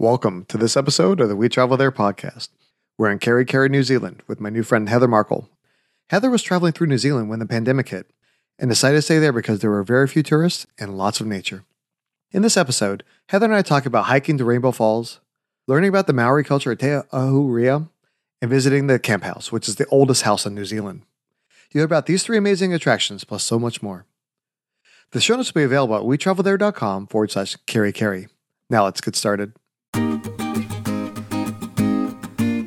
Welcome to this episode of the We Travel There podcast. We're in Kerikeri, New Zealand with my new friend Heather Markle. Heather was traveling through New Zealand when the pandemic hit and decided to stay there because there were very few tourists and lots of nature. In this episode, Heather and I talk about hiking to Rainbow Falls, learning about the Maori culture at Te Ahurea, and visiting the Kemp House, which is the oldest house in New Zealand. You hear about these three amazing attractions plus so much more. The show notes will be available at wetravelthere.com forward slash kerikeri. Now let's get started.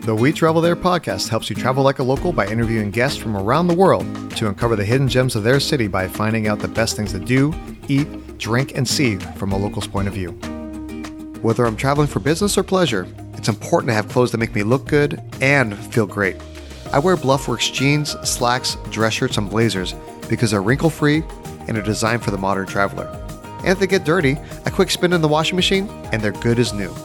The We Travel There podcast helps you travel like a local by interviewing guests from around the world to uncover the hidden gems of their city by finding out the best things to do, eat, drink, and see from a local's point of view. Whether I'm traveling for business or pleasure, it's important to have clothes that make me look good and feel great. I wear Bluffworks jeans, slacks, dress shirts, and blazers because they're wrinkle free and are designed for the modern traveler. And if they get dirty, a quick spin in the washing machine and they're good as new.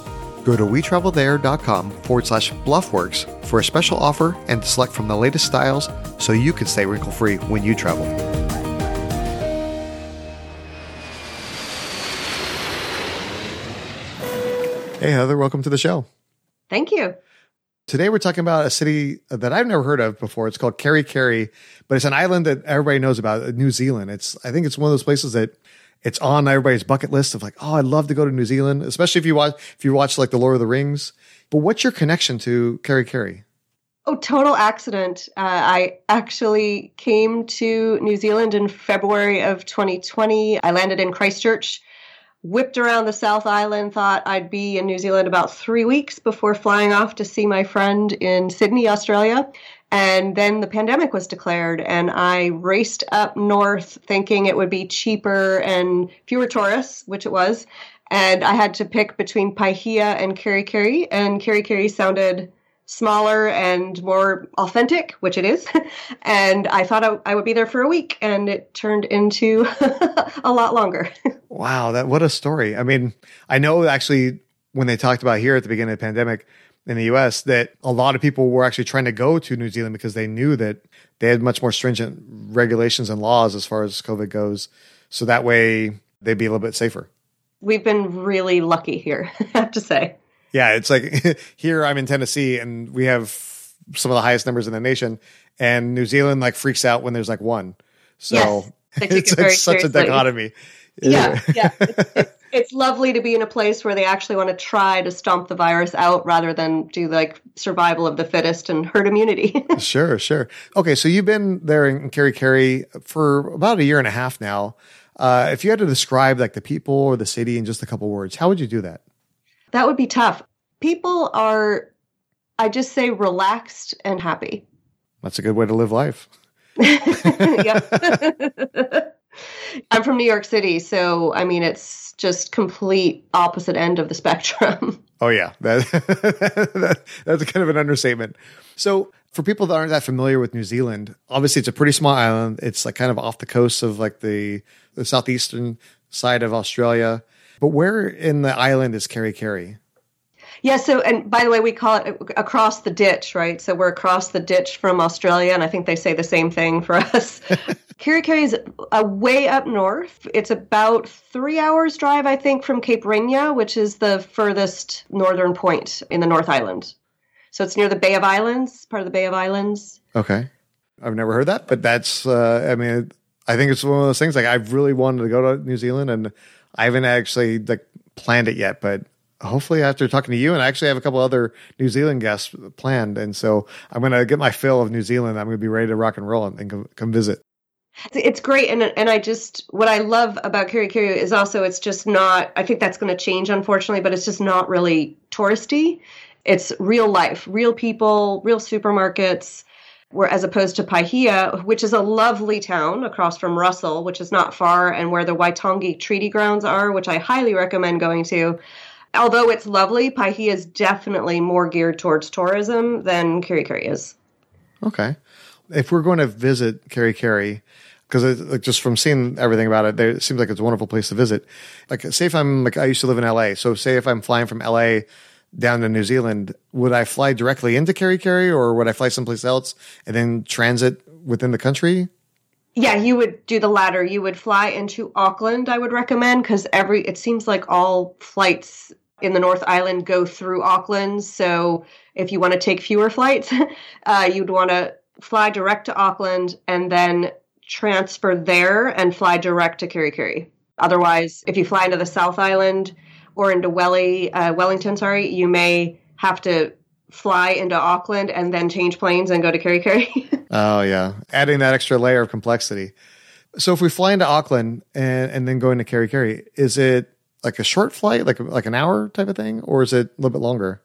Go to wetravelthere.com forward slash bluffworks for a special offer and select from the latest styles so you can stay wrinkle free when you travel. Hey, Heather, welcome to the show. Thank you. Today we're talking about a city that I've never heard of before. It's called Kerikeri, but it's an island that everybody knows about, New Zealand. It's I think it's one of those places that it's on everybody's bucket list of like, oh, I'd love to go to New Zealand, especially if you watch if you watch like the Lord of the Rings. But what's your connection to Kerikeri? Oh, total accident. Uh, I actually came to New Zealand in February of 2020. I landed in Christchurch, whipped around the South Island, thought I'd be in New Zealand about three weeks before flying off to see my friend in Sydney, Australia. And then the pandemic was declared, and I raced up north thinking it would be cheaper and fewer tourists, which it was. And I had to pick between Paihia and Kerry, and Kerry sounded smaller and more authentic, which it is. and I thought I, I, would be there for a week, and it turned into a lot longer. wow, that what a story! I mean, I know actually when they talked about here at the beginning of the pandemic in the US, that a lot of people were actually trying to go to New Zealand because they knew that they had much more stringent regulations and laws as far as COVID goes. So that way they'd be a little bit safer. We've been really lucky here, I have to say. Yeah, it's like here I'm in Tennessee and we have some of the highest numbers in the nation, and New Zealand like freaks out when there's like one. So yes, it's, it such seriously. a dichotomy. Yeah, yeah. It's, it's, lovely to be in a place where they actually want to try to stomp the virus out rather than do like survival of the fittest and herd immunity. sure, sure. Okay, so you've been there in Kerikeri for about a year and a half now. Uh, if you had to describe like the people or the city in just a couple words, how would you do that? That would be tough. People are, I just say, relaxed and happy. That's a good way to live life. I'm from New York City, so I mean, it's just complete opposite end of the spectrum. Oh yeah, that, that, that's kind of an understatement. So for people that aren't that familiar with New Zealand, obviously it's a pretty small island. It's like kind of off the coast of like the the southeastern side of Australia. But where in the island is Kerry? Yeah, so and by the way, we call it across the ditch, right? So we're across the ditch from Australia, and I think they say the same thing for us. Kerry is a way up north. It's about three hours drive, I think, from Cape Reinga, which is the furthest northern point in the North Island. So it's near the Bay of Islands, part of the Bay of Islands. Okay, I've never heard that, but that's. Uh, I mean, I think it's one of those things. Like I've really wanted to go to New Zealand, and I haven't actually like planned it yet, but hopefully after talking to you and I actually have a couple other New Zealand guests planned. And so I'm going to get my fill of New Zealand. I'm going to be ready to rock and roll and, and come, come, visit. It's great. And, and I just, what I love about Kerikeri is also, it's just not, I think that's going to change, unfortunately, but it's just not really touristy. It's real life, real people, real supermarkets where as opposed to Paihia, which is a lovely town across from Russell, which is not far, and where the Waitangi Treaty Grounds are, which I highly recommend going to. Although it's lovely, Paihia is definitely more geared towards tourism than Kerry is. Okay. If we're going to visit Kerry, because like just from seeing everything about it, it seems like it's a wonderful place to visit. Like, say if I'm like I used to live in LA, so say if I'm flying from LA down to New Zealand, would I fly directly into Kerry or would I fly someplace else and then transit within the country? Yeah, you would do the latter. You would fly into Auckland, I would recommend, because every it seems like all flights in the North Island go through Auckland. So if you want to take fewer flights, uh, you'd want to fly direct to Auckland and then transfer there and fly direct to Kerikeri. Otherwise, if you fly into the South Island or into Welly, uh, Wellington, sorry, you may have to fly into Auckland and then change planes and go to Kerikeri. oh yeah, adding that extra layer of complexity. So if we fly into Auckland and, and then go into Kerikeri, is it like a short flight, like like an hour type of thing, or is it a little bit longer?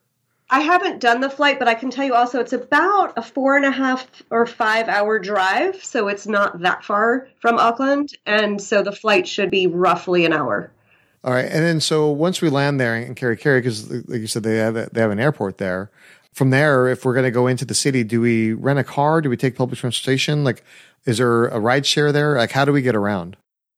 I haven't done the flight, but I can tell you also it's about a four and a half or five hour drive, so it's not that far from Auckland, and so the flight should be roughly an hour. All right, and then so once we land there in Kerikeri, because like you said, they have they have an airport there. From there, if we're going to go into the city, do we rent a car? Do we take public transportation? Like, is there a ride share there? Like, how do we get around?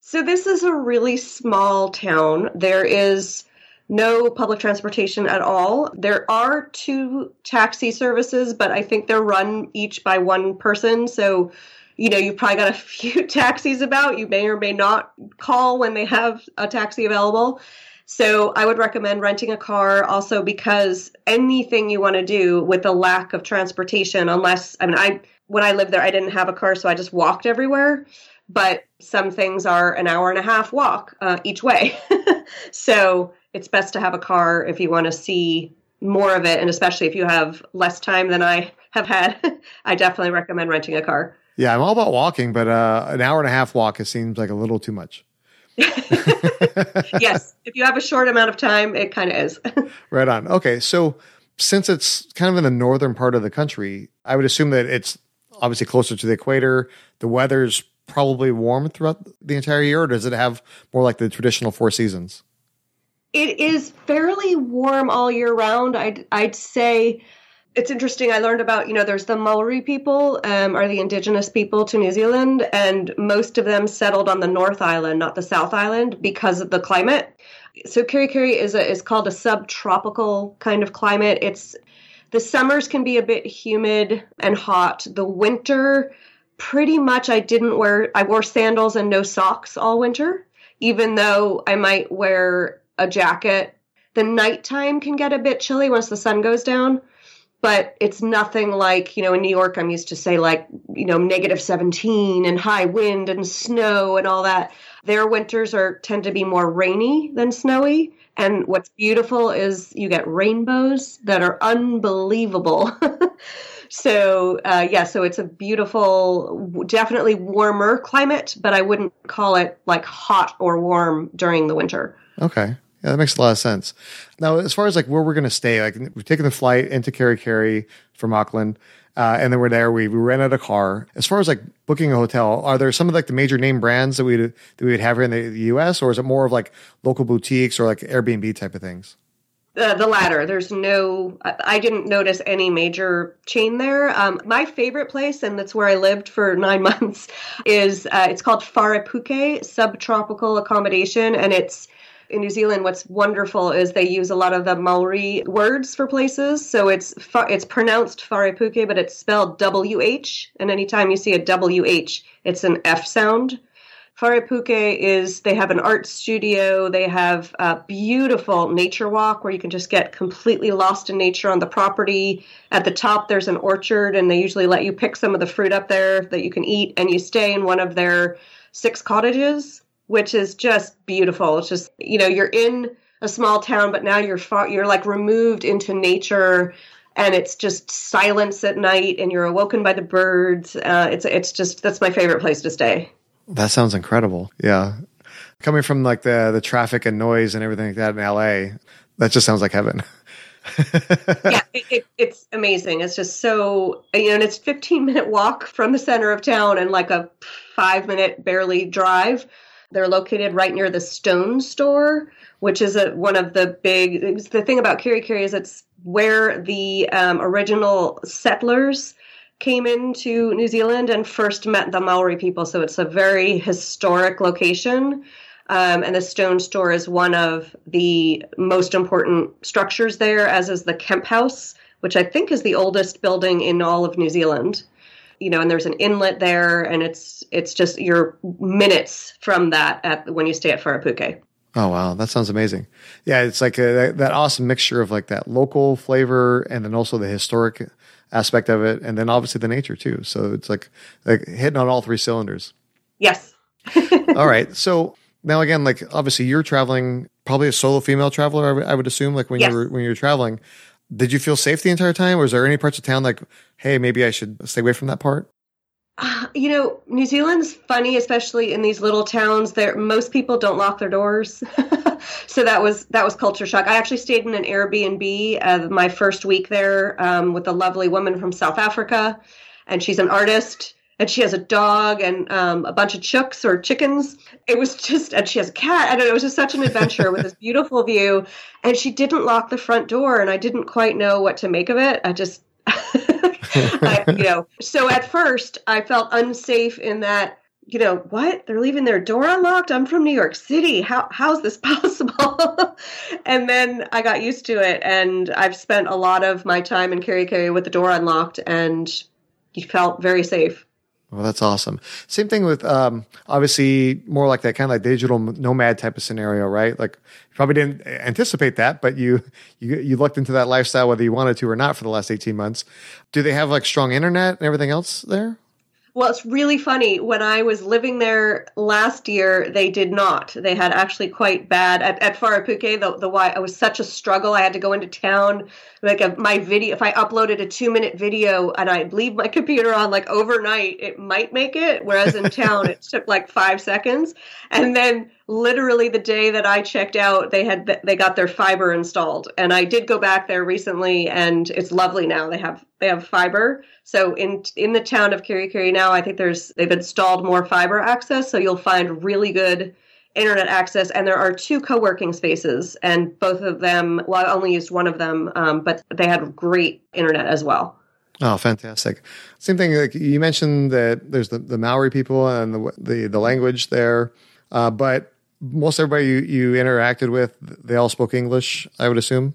So this is a really small town. There is no public transportation at all. There are two taxi services, but I think they're run each by one person. So, you know, you've probably got a few taxis about. You may or may not call when they have a taxi available. So I would recommend renting a car also because anything you want to do with the lack of transportation, unless, I mean, I, when I lived there, I didn't have a car, so I just walked everywhere but some things are an hour and a half walk uh, each way. so it's best to have a car if you want to see more of it. And especially if you have less time than I have had, I definitely recommend renting a car. Yeah, I'm all about walking, but uh, an hour and a half walk, it seems like a little too much. yes, if you have a short amount of time, it kind of is. right on. Okay, so since it's kind of in the northern part of the country, I would assume that it's obviously closer to the equator. The weather's probably warm throughout the entire year, or does it have more like the traditional four seasons? It is fairly warm all year round. I'd I'd say it's interesting. I learned about you know there's the Maori people um, are the indigenous people to New Zealand, and most of them settled on the North Island, not the South Island, because of the climate. So Kerikeri is a, is called a subtropical kind of climate. It's the summers can be a bit humid and hot. The winter pretty much I didn't wear I wore sandals and no socks all winter, even though I might wear a jacket. The nighttime can get a bit chilly once the sun goes down, but it's nothing like, you know, in New York I'm used to say like, you know, negative 17 and high wind and snow and all that. Their winters are tend to be more rainy than snowy. And what's beautiful is you get rainbows that are unbelievable. So uh, yeah, so it's a beautiful, definitely warmer climate, but I wouldn't call it like hot or warm during the winter. Okay. Yeah, that makes a lot of sense. Now, as far as like where we're going to stay, like we've taken the flight into Kerikeri from Auckland, uh, and then we're there. We, we rented a car. As far as like booking a hotel, are there some of like the major name brands that we that we would have here in the, the U.S. or is it more of like local boutiques or like Airbnb type of things? The latter. There's no, I didn't notice any major chain there. Um, my favorite place, and that's where I lived for nine months, is uh, it's called Wharepuke Subtropical Accommodation, and it's in New Zealand. What's wonderful is they use a lot of the Maori words for places, so it's it's pronounced Wharepuke, but it's spelled W H, and anytime you see a W H, it's an F sound. Wharepuke is they have an art studio. They have a beautiful nature walk where you can just get completely lost in nature on the property. At the top, there's an orchard, and they usually let you pick some of the fruit up there that you can eat. And you stay in one of their six cottages, which is just beautiful. It's just you know you're in a small town, but now you're far, you're like removed into nature and it's just silence at night and you're awoken by the birds uh, it's it's just that's my favorite place to stay that sounds incredible. Yeah. Coming from like the the traffic and noise and everything like that in LA, that just sounds like heaven. yeah, it, it, it's amazing. It's just so you know, and it's 15 minute walk from the center of town and like a five minute barely drive. They're located right near the Stone Store, which is a, one of the big. The thing about Kerikeri is it's where the um, original settlers came into New Zealand and first met the Maori people. So it's a very historic location. Um, and the stone store is one of the most important structures there, as is the Kemp House, which I think is the oldest building in all of New Zealand. You know, and there's an inlet there, and it's it's just you're minutes from that at when you stay at Wharepuke. Oh wow, that sounds amazing. Yeah, it's like a, that, that awesome mixture of like that local flavor and then also the historic aspect of it, and then obviously the nature too. So it's like like hitting on all three cylinders. Yes. all right. So now again, like obviously you're traveling, probably a solo female traveler. I, w- I would assume, like when Yes. you were when you were traveling, did you feel safe the entire time? Or is there any parts of town like, hey, maybe I should stay away from that part? You know, New Zealand's funny, especially in these little towns. There, most people don't lock their doors, so that was that was culture shock. I actually stayed in an Airbnb uh, my first week there um, with a lovely woman from South Africa, and she's an artist, and she has a dog and um, a bunch of chooks or chickens. It was just, and she has a cat. I don't know. It was just such an adventure with this beautiful view, and she didn't lock the front door, and I didn't quite know what to make of it. I just. I, you know, so at first I felt unsafe in that, you know, what? They're leaving their door unlocked? I'm from New York City. How how's this possible? and then I got used to it and I've spent a lot of my time in Kerikeri with the door unlocked and you felt very safe. Well, that's awesome. Same thing with um, obviously more like that kind of like digital nomad type of scenario, right? Like you probably didn't anticipate that, but you you you looked into that lifestyle whether you wanted to or not for the last eighteen months. Do they have like strong internet and everything else there? Well, it's really funny. When I was living there last year, they did not. They had actually quite bad at, at Wharepuke. The the why it was such a struggle. I had to go into town. Like a, my video, if I uploaded a two minute video and I leave my computer on like overnight, it might make it. Whereas in town, it took like five seconds. And then literally the day that I checked out, they had they got their fiber installed. And I did go back there recently, and it's lovely now. They have they have fiber. So in in the town of Kerikeri now, I think there's they've installed more fiber access, so you'll find really good internet access. And there are two co-working spaces, and both of them. Well, I only used one of them, um, but they had great internet as well. Oh, fantastic! Same thing. Like you mentioned that there's the, the Maori people and the the, the language there, uh, but most everybody you, you interacted with, they all spoke English. I would assume.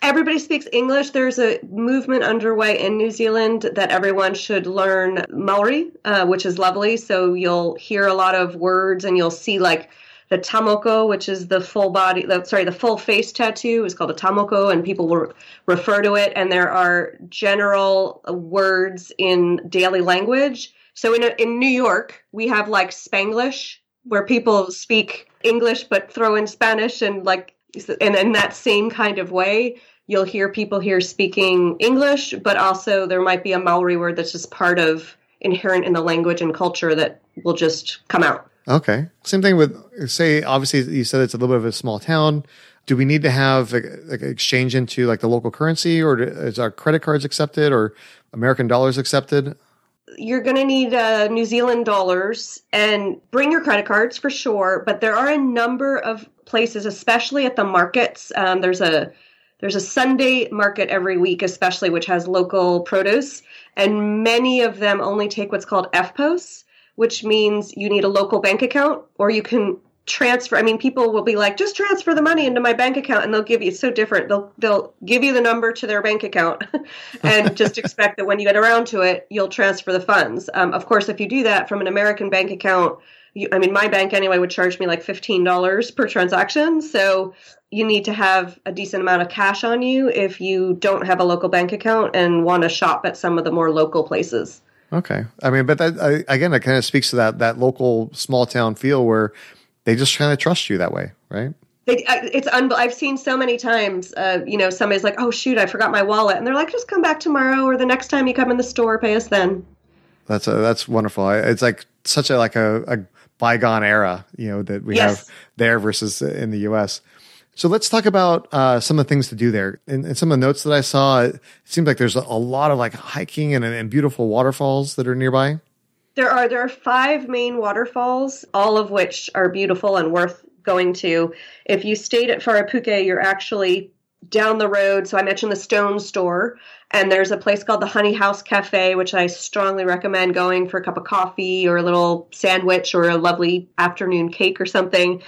Everybody speaks English. There's a movement underway in New Zealand that everyone should learn Maori, uh, which is lovely. So you'll hear a lot of words and you'll see like the tamoko, which is the full body, the, sorry, the full face tattoo is called a tamoko, and people will refer to it. And there are general words in daily language. So in, in New York, we have like Spanglish, where people speak English but throw in Spanish and like and in that same kind of way, you'll hear people here speaking English, but also there might be a Maori word that's just part of inherent in the language and culture that will just come out. Okay. Same thing with say obviously you said it's a little bit of a small town. Do we need to have like, exchange into like the local currency, or is our credit cards accepted, or American dollars accepted? You're going to need uh, New Zealand dollars and bring your credit cards for sure. But there are a number of places, especially at the markets. Um, there's a there's a Sunday market every week, especially which has local produce, and many of them only take what's called EFTPOS, which means you need a local bank account, or you can transfer. I mean, people will be like, just transfer the money into my bank account, and they'll give you. It's so different. They'll they'll give you the number to their bank account, and just expect that when you get around to it, you'll transfer the funds. Um, of course, if you do that from an American bank account, you, I mean, my bank anyway would charge me like fifteen dollars per transaction. So you need to have a decent amount of cash on you if you don't have a local bank account and want to shop at some of the more local places. Okay. I mean, but that I, again, it kind of speaks to that that local small town feel where they just kind of trust you that way, right? They, it's un- I've seen so many times. Uh, you know, somebody's like, "Oh shoot, I forgot my wallet," and they're like, "Just come back tomorrow, or the next time you come in the store, pay us then." That's a, that's wonderful. It's like such a like a, a bygone era, you know, that we Yes. have there versus in the U.S. So let's talk about uh, some of the things to do there. And, in some of the notes that I saw, it seems like there's a, a lot of like hiking and, and beautiful waterfalls that are nearby. There are there are five main waterfalls, all of which are beautiful and worth going to. If you stayed at Wharepuke, you're actually down the road. So I mentioned the Stone Store, and there's a place called the Honey House Cafe, which I strongly recommend going for a cup of coffee or a little sandwich or a lovely afternoon cake or something.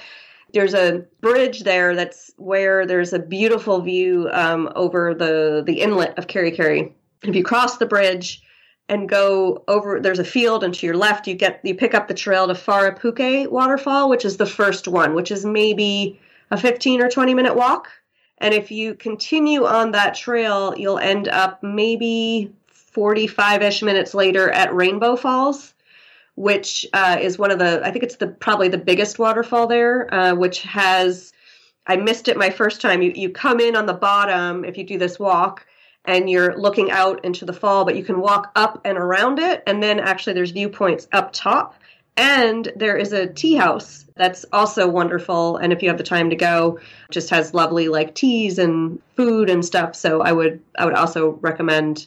There's a bridge there that's where there's a beautiful view um, over the the inlet of Kerry. If you cross the bridge, and go over there's a field and to your left you get you pick up the trail to Wharepuke waterfall which is the first one which is maybe a 15 or 20 minute walk. And if you continue on that trail you'll end up maybe 45ish minutes later at Rainbow Falls which uh, is one of the I think it's the probably the biggest waterfall there uh, which has I missed it my first time. You you come in on the bottom if you do this walk and you're looking out into the fall, but you can walk up and around it. And then actually, there's viewpoints up top. And there is a tea house that's also wonderful. And if you have the time to go, just has lovely like teas and food and stuff. So I would I would also recommend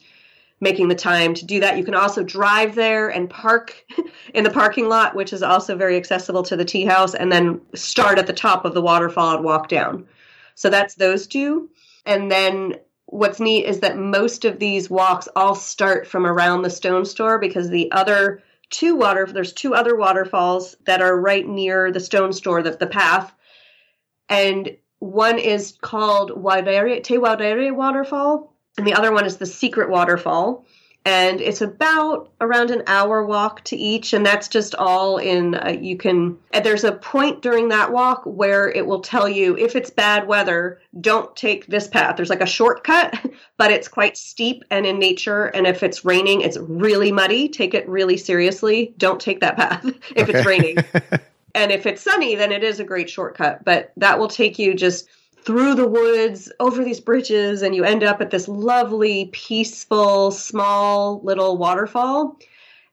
making the time to do that. You can also drive there and park in the parking lot, which is also very accessible to the tea house, and then start at the top of the waterfall and walk down. So that's those two. And then what's neat is that most of these walks all start from around the stone store because the other two water there's two other waterfalls that are right near the stone store the, the path. And one is called Te Wairere waterfall and the other one is the secret waterfall and it's about around an hour walk to each and that's just all in uh, you can there's a point during that walk where it will tell you if it's bad weather don't take this path there's like a shortcut but it's quite steep and in nature and if it's raining it's really muddy take it really seriously don't take that path if okay. it's raining and if it's sunny then it is a great shortcut but that will take you just through the woods, over these bridges, and you end up at this lovely, peaceful, small little waterfall.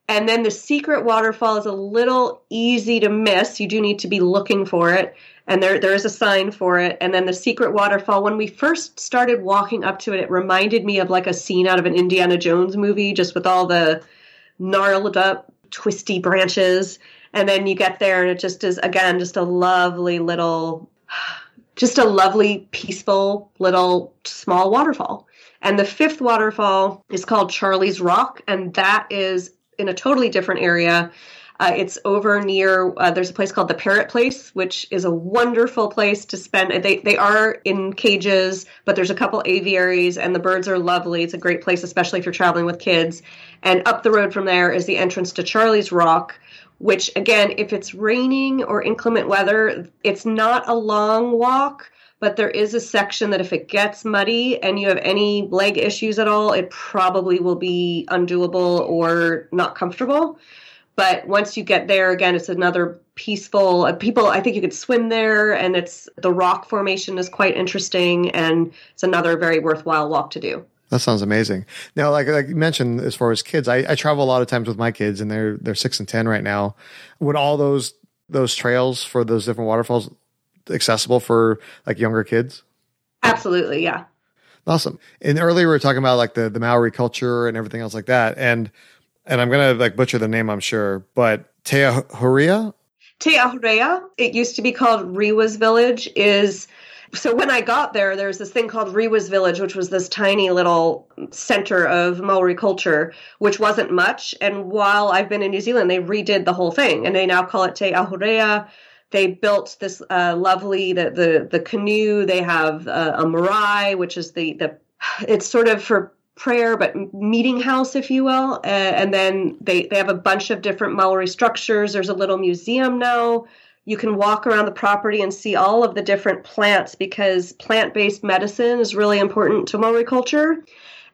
And then the secret waterfall is a little easy to miss. You do need to be looking for it. And there, there is a sign for it. And then the secret waterfall, when we first started walking up to it, it reminded me of like a scene out of an Indiana Jones movie, just with all the gnarled up, twisty branches. And then you get there, and it just is, again, just a lovely little just a lovely, peaceful little small waterfall. And the fifth waterfall is called Charlie's Rock, and that is in a totally different area. Uh, it's over near, uh, there's a place called the Parrot Place, which is a wonderful place to spend. They, they are in cages, but there's a couple aviaries, and the birds are lovely. It's a great place, especially if you're traveling with kids. And up the road from there is the entrance to Charlie's Rock, which again, if it's raining or inclement weather, it's not a long walk, but there is a section that if it gets muddy and you have any leg issues at all, it probably will be undoable or not comfortable. But once you get there, again, it's another peaceful. Uh, people, I think you could swim there, and it's the rock formation is quite interesting, and it's another very worthwhile walk to do. That sounds amazing. Now, like like you mentioned, as far as kids, I, I travel a lot of times with my kids, and they're they're six and ten right now. Would all those those trails for those different waterfalls accessible for like younger kids? Absolutely, yeah. Awesome. And earlier we were talking about like the the Maori culture and everything else like that, and and I'm gonna like butcher the name, I'm sure, but Te Ahurea. Te Ahurea. It used to be called Rewa's Village. Is so when I got there, there's this thing called Rewa's Village, which was this tiny little center of Maori culture, which wasn't much. And while I've been in New Zealand, they redid the whole thing, and they now call it Te Ahurea. They built this uh, lovely the, the the canoe. They have uh, a marae, which is the the it's sort of for prayer but meeting house if you will uh, and then they they have a bunch of different maori structures there's a little museum now you can walk around the property and see all of the different plants because plant based medicine is really important to Maori culture.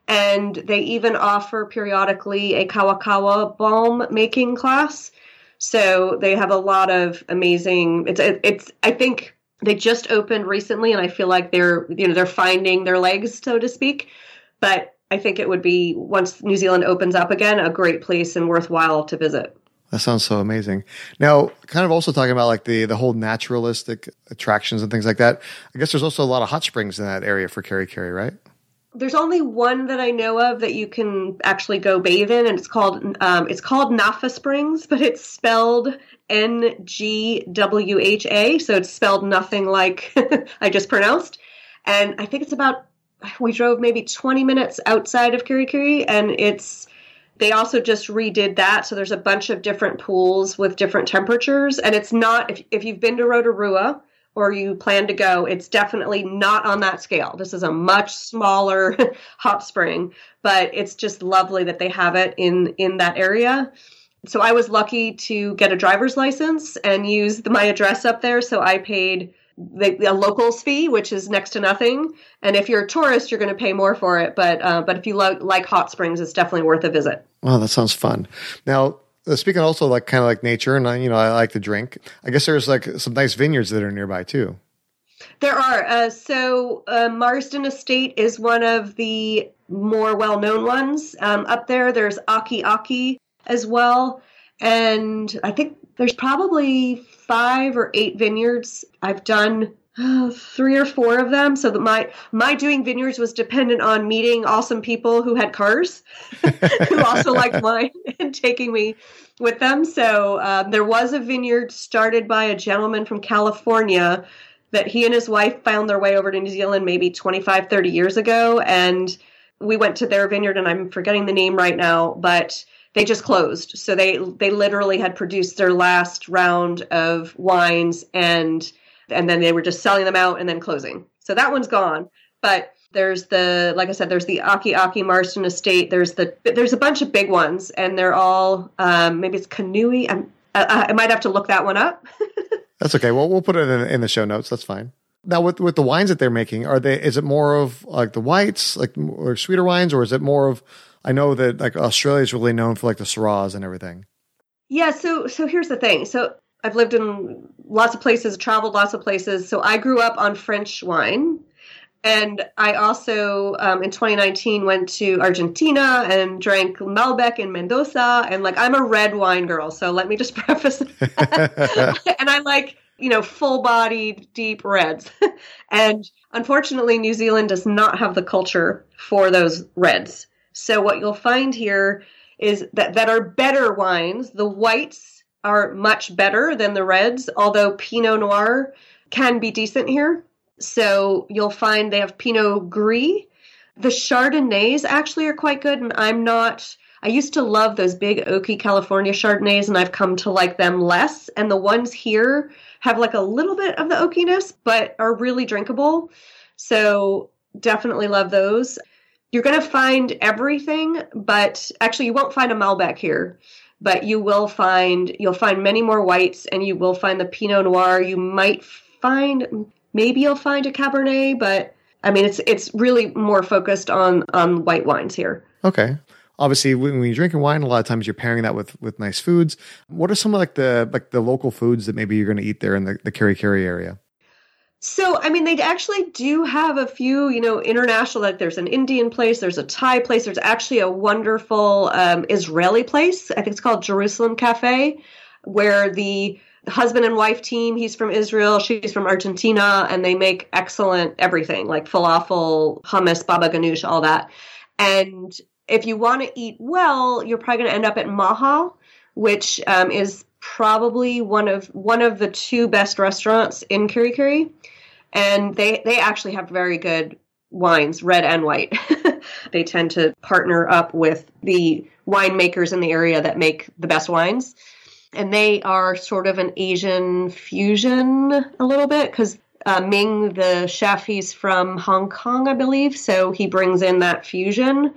And they even offer periodically a kawakawa balm making class. So they have a lot of amazing. It's it's. I think they just opened recently, and I feel like they're you know they're finding their legs, so to speak. But I think it would be once New Zealand opens up again, a great place and worthwhile to visit. That sounds so amazing. Now, kind of also talking about like the the whole naturalistic attractions and things like that. I guess there's also a lot of hot springs in that area for Kerikeri, right? There's only one that I know of that you can actually go bathe in, and it's called um, it's called Ngawha Springs, but it's spelled N G W H A, so it's spelled nothing like I just pronounced. And I think it's about we drove maybe 20 minutes outside of Kerikeri, and it's they also just redid that. So there's a bunch of different pools with different temperatures. And it's not, if, if you've been to Rotorua or you plan to go, it's definitely not on that scale. This is a much smaller hot spring, but it's just lovely that they have it in in that area. So I was lucky to get a driver's license and use the, my address up there. So I paid the, the, locals fee, which is next to nothing. And if you're a tourist, you're going to pay more for it. But uh, but if you lo- like hot springs, it's definitely worth a visit. Oh, that sounds fun. Now, uh, speaking also like kind of like nature, and you know, I like to drink. I guess there's like some nice vineyards that are nearby too. There are. Uh, so uh, Marsden Estate is one of the more well-known ones um, up there. There's Ake Ake as well, and I think there's probably five or eight vineyards. I've done uh, three or four of them. So that my my doing vineyards was dependent on meeting awesome people who had cars, who also liked wine, and taking me with them. So um, there was a vineyard started by a gentleman from California that he and his wife found their way over to New Zealand maybe 25, 30 years ago. And we went to their vineyard, and I'm forgetting the name right now, but they just closed. So they they literally had produced their last round of wines and and then they were just selling them out and then closing. So that one's gone. But there's the like I said, there's the Ake Ake Marsden Estate. There's the there's a bunch of big ones, and they're all um, maybe it's Kanui. I'm, I, I might have to look that one up. That's okay. Well, we'll put it in, in the show notes. That's fine. Now, with with the wines that they're making, are they? Is it more of like the whites, like or sweeter wines, or is it more of I know that like Australia is really known for like the Syrahs and everything. Yeah, so so here's the thing. So I've lived in lots of places, traveled lots of places. So I grew up on French wine. And I also, um, in 2019, went to Argentina and drank Malbec in Mendoza. And like, I'm a red wine girl. So let me just preface and I like, you know, full bodied, deep reds. and unfortunately, New Zealand does not have the culture for those reds. So what you'll find here is that that are better wines. The whites are much better than the reds, although Pinot Noir can be decent here. So you'll find they have Pinot Gris. The Chardonnays actually are quite good, and I'm not. I used to love those big oaky California Chardonnays, and I've come to like them less. And the ones here have like a little bit of the oakiness, but are really drinkable. So definitely love those you're going to find everything, but actually, you won't find a Malbec here. But you will find you'll find many more whites, and you will find the Pinot Noir. You might find maybe you'll find a Cabernet, but I mean, it's it's really more focused on on white wines here. Okay. Obviously, when you're drinking wine, a lot of times you're pairing that with with nice foods. What are some of like the like the local foods that maybe you're going to eat there in the the Kerikeri area? So, I mean, they actually do have a few, you know, international, like there's an Indian place, there's a Thai place, there's actually a wonderful um, Israeli place. I think it's called Jerusalem Cafe, where the husband and wife team, he's from Israel, she's from Argentina, and they make excellent everything like falafel, hummus, baba ganoush, all that. And if you want to eat well, you're probably going to end up at Maha, which um, is probably one of one of the two best restaurants in Kerikeri, and they they actually have very good wines, red and white. they tend to partner up with the winemakers in the area that make the best wines, and they are sort of an Asian fusion a little bit because. Uh, Ming, the chef, he's from Hong Kong, I believe, so he brings in that fusion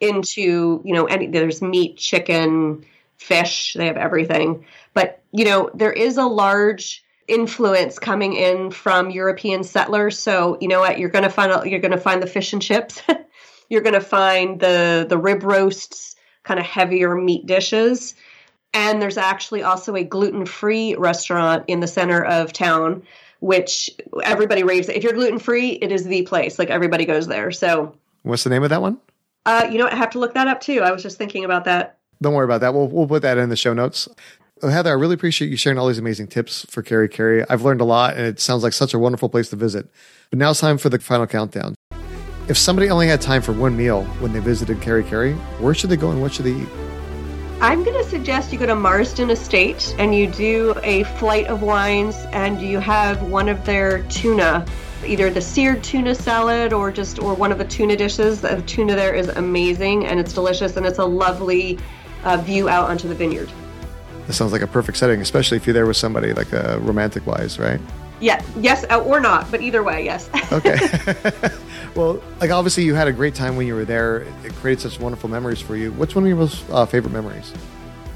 into you know any there's meat, chicken, fish, they have everything. But, you know, there is a large influence coming in from European settlers. So, you know what, you're going to find you're going to find the fish and chips. you're going to find the the rib roasts, kind of heavier meat dishes. And there's actually also a gluten-free restaurant in the center of town which everybody raves. If you're gluten free, it is the place. Like everybody goes there. So, what's the name of that one? Uh, you know, I have to look that up too. I was just thinking about that. Don't worry about that. We'll we'll put that in the show notes. Uh, Heather, I really appreciate you sharing all these amazing tips for Kerikeri. I've learned a lot, and it sounds like such a wonderful place to visit. But now it's time for the final countdown. If somebody only had time for one meal when they visited Kerikeri, where should they go and what should they eat? I'm going to suggest you go to Marsden Estate and you do a flight of wines and you have one of their tuna, either the seared tuna salad or just or one of the tuna dishes. The tuna there is amazing and it's delicious and it's a lovely uh, view out onto the vineyard. That sounds like a perfect setting, especially if you're there with somebody like uh, romantic wise, right? Yeah, yes, uh, or not, but either way, yes. okay. well, like obviously you had a great time when you were there. It created such wonderful memories for you. What's one of your most uh, favorite memories?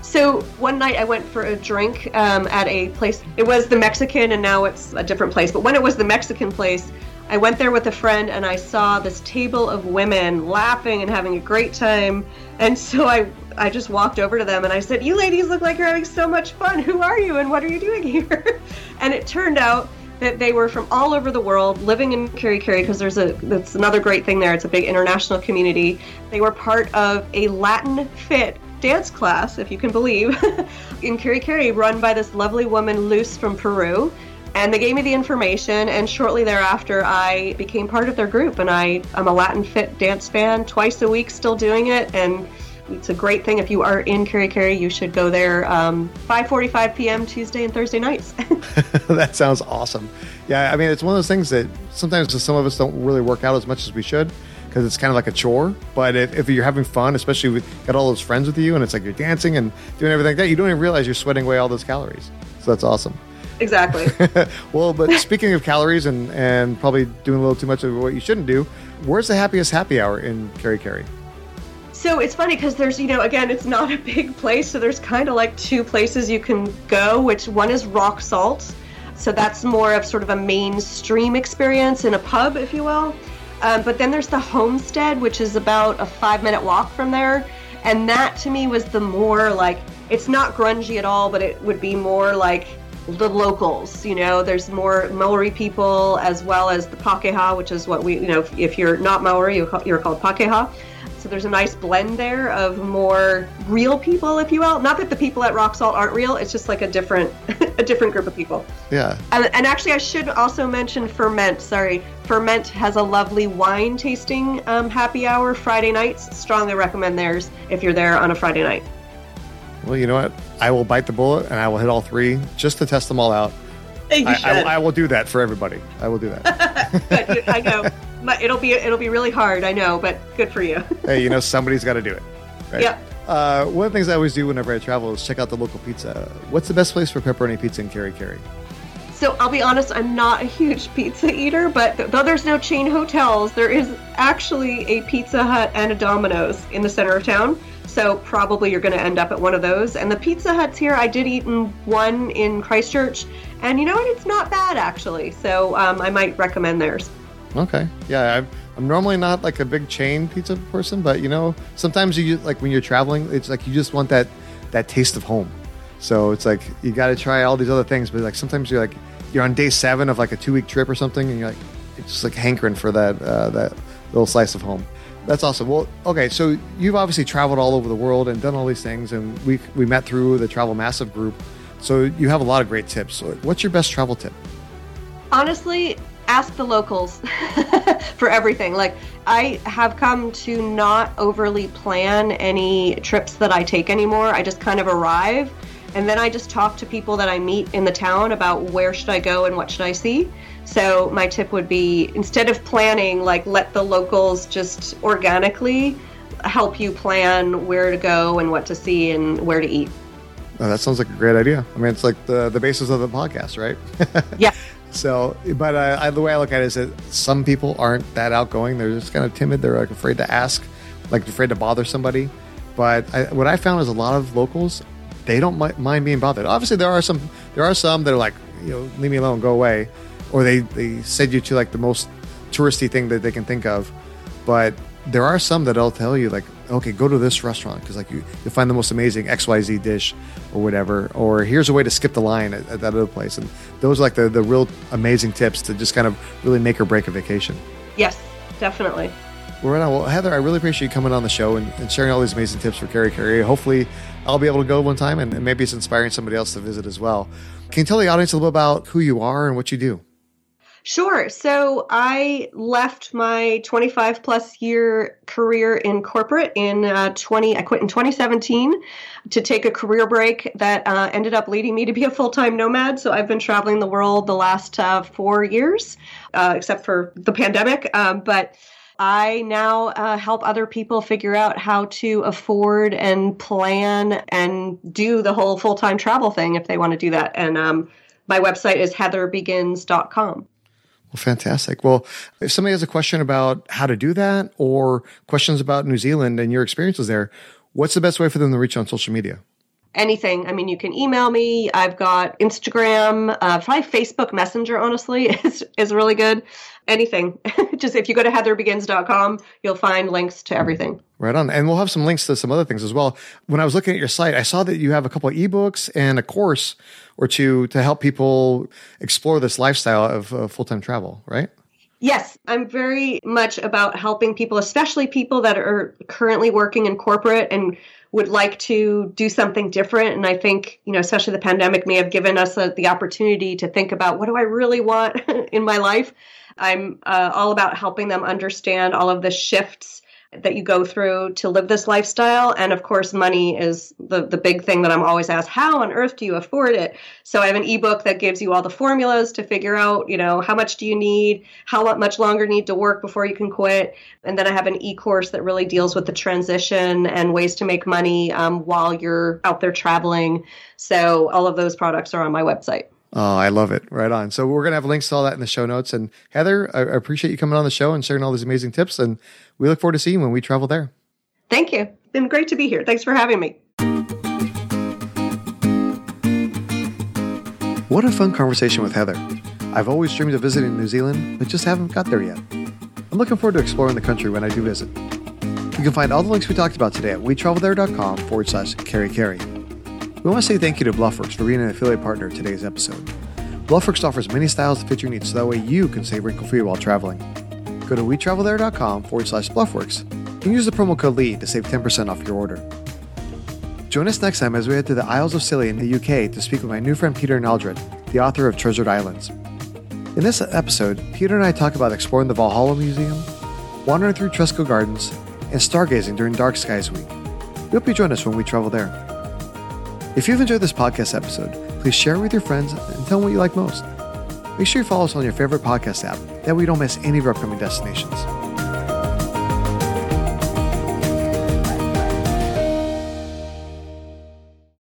So one night I went for a drink um, at a place. It was the Mexican, and now it's a different place. But when it was the Mexican place, I went there with a friend, and I saw this table of women laughing and having a great time. And so I, I just walked over to them and I said, "You ladies look like you're having so much fun. Who are you, and what are you doing here?" and it turned out that they were from all over the world living in Kerikeri because there's a that's another great thing there. It's a big international community. They were part of a Latin fit dance class, if you can believe, in Kerikeri, run by this lovely woman, Luz from Peru. And they gave me the information, and shortly thereafter, I became part of their group. And I, I'm a Latin Fit dance fan, twice a week, still doing it. And it's a great thing. If you are in Kerikeri, you should go there um, 5:45 p.m. Tuesday and Thursday nights. that sounds awesome. Yeah, I mean, it's one of those things that sometimes some of us don't really work out as much as we should because it's kind of like a chore. But if, if you're having fun, especially with got all those friends with you, and it's like you're dancing and doing everything like that, you don't even realize you're sweating away all those calories. So that's awesome. Exactly. well, but speaking of calories and and probably doing a little too much of what you shouldn't do, where's the happiest happy hour in Kerikeri? So it's funny because there's, you know, again, it's not a big place, so there's kind of like two places you can go. Which one is Rock Salt, so that's more of sort of a mainstream experience in a pub, if you will. Um, but then there's the Homestead, which is about a five minute walk from there. And that to me was the more like, it's not grungy at all, but it would be more like the locals. You know, there's more Maori people as well as the Pakeha, which is what we, you know, if, if you're not Maori, you're called Pakeha. So there's a nice blend there of more real people, if you will. Not that the people at Rock Salt aren't real; it's just like a different, a different group of people. Yeah. And, and, actually, I should also mention Ferment. Sorry, Ferment has a lovely wine tasting um, happy hour Friday nights. Strongly recommend theirs if you're there on a Friday night. Well, you know what? I will bite the bullet and I will hit all three just to test them all out. I, I, I, will do that for everybody. I will do that. Good, I know it'll be it'll be really hard. I know, but good for you. hey, you know somebody's got to do it. Right? Yep. Uh, one of the things I always do whenever I travel is check out the local pizza. What's the best place for pepperoni pizza in Kerikeri? So I'll be honest, I'm not a huge pizza eater, but though there's no chain hotels, there is actually a Pizza Hut and a Domino's in the center of town. So probably you're going to end up at one of those. And the Pizza Huts here, I did eat in one in Christchurch, and you know what? It's not bad actually. So um, I might recommend theirs. Okay. Yeah, I'm, I'm normally not like a big chain pizza person, but you know, sometimes you like when you're traveling, it's like you just want that that taste of home. So it's like you got to try all these other things, but like sometimes you're like you're on day seven of like a two week trip or something, and you're like it's just like hankering for that uh, that little slice of home. That's awesome. Well, okay, so you've obviously traveled all over the world and done all these things, and we we met through the Travel Massive group. So you have a lot of great tips. What's your best travel tip? Honestly, ask the locals for everything. Like, I have come to not overly plan any trips that I take anymore. I just kind of arrive and then I just talk to people that I meet in the town about where should I go and what should I see. So my tip would be instead of planning, like let the locals just organically help you plan where to go and what to see and where to eat. Oh, that sounds like a great idea. I mean, it's like the the basis of the podcast, right? yeah, so, but uh, I, the way I look at it is that some people aren't that outgoing. They're just kind of timid. They're like afraid to ask, like afraid to bother somebody. But I, what I found is a lot of locals, they don't mind being bothered. Obviously, there are some, there are some that are like, you know, leave me alone, go away, or they they send you to like the most touristy thing that they can think of. But there are some that'll tell you like, okay, go to this restaurant because like you you'll find the most amazing XYZ dish or whatever. Or here's a way to skip the line at, at that other place. And those are like the, the real amazing tips to just kind of really make or break a vacation. Yes, definitely. Right on. Well, Heather, I really appreciate you coming on the show and, and sharing all these amazing tips for Kerikeri. Hopefully, I'll be able to go one time and, and maybe it's inspiring somebody else to visit as well. Can you tell the audience a little bit about who you are and what you do? Sure. So I left my 25 plus year career in corporate in uh, 20. I quit in 2017 to take a career break that uh, ended up leading me to be a full time nomad. So I've been traveling the world the last uh, four years, uh, except for the pandemic. Um, but I now uh, help other people figure out how to afford and plan and do the whole full time travel thing if they want to do that. And um, my website is heatherbegins.com. Well, fantastic. Well, if somebody has a question about how to do that or questions about New Zealand and your experiences there, what's the best way for them to reach on social media? Anything. I mean, you can email me. I've got Instagram, uh, probably Facebook Messenger, honestly, is, is really good. Anything. Just if you go to heatherbegins.com, you'll find links to everything. Right on. And we'll have some links to some other things as well. When I was looking at your site, I saw that you have a couple of ebooks and a course or two to help people explore this lifestyle of uh, full time travel, right? Yes, I'm very much about helping people, especially people that are currently working in corporate and would like to do something different. And I think, you know, especially the pandemic may have given us a, the opportunity to think about what do I really want in my life. I'm uh, all about helping them understand all of the shifts that you go through to live this lifestyle. And of course, money is the, the big thing that I'm always asked, how on earth do you afford it? So I have an ebook that gives you all the formulas to figure out, you know, how much do you need, how much longer need to work before you can quit. And then I have an e-course that really deals with the transition and ways to make money um, while you're out there traveling. So all of those products are on my website. Oh, I love it. Right on. So we're going to have links to all that in the show notes. And Heather, I appreciate you coming on the show and sharing all these amazing tips. And we look forward to seeing you when we travel there. Thank you. It's been great to be here. Thanks for having me. What a fun conversation with Heather. I've always dreamed of visiting New Zealand, but just haven't got there yet. I'm looking forward to exploring the country when I do visit. You can find all the links we talked about today at wetravelthere.com forward slash kerikeri. We want to say thank you to Bluffworks for being an affiliate partner of today's episode. Bluffworks offers many styles to fit your needs so that way you can stay wrinkle free while traveling. Go to wetravelthere.com forward slash Bluffworks and use the promo code LEAD to save 10% off your order. Join us next time as we head to the Isles of Scilly in the UK to speak with my new friend Peter Naldrett, the author of Treasured Islands. In this episode, Peter and I talk about exploring the Valhalla Museum, wandering through Tresco Gardens, and stargazing during Dark Skies Week. We hope you join us when we travel there. If you've enjoyed this podcast episode, please share it with your friends and tell them what you like most. Make sure you follow us on your favorite podcast app, that way you don't miss any of our upcoming destinations.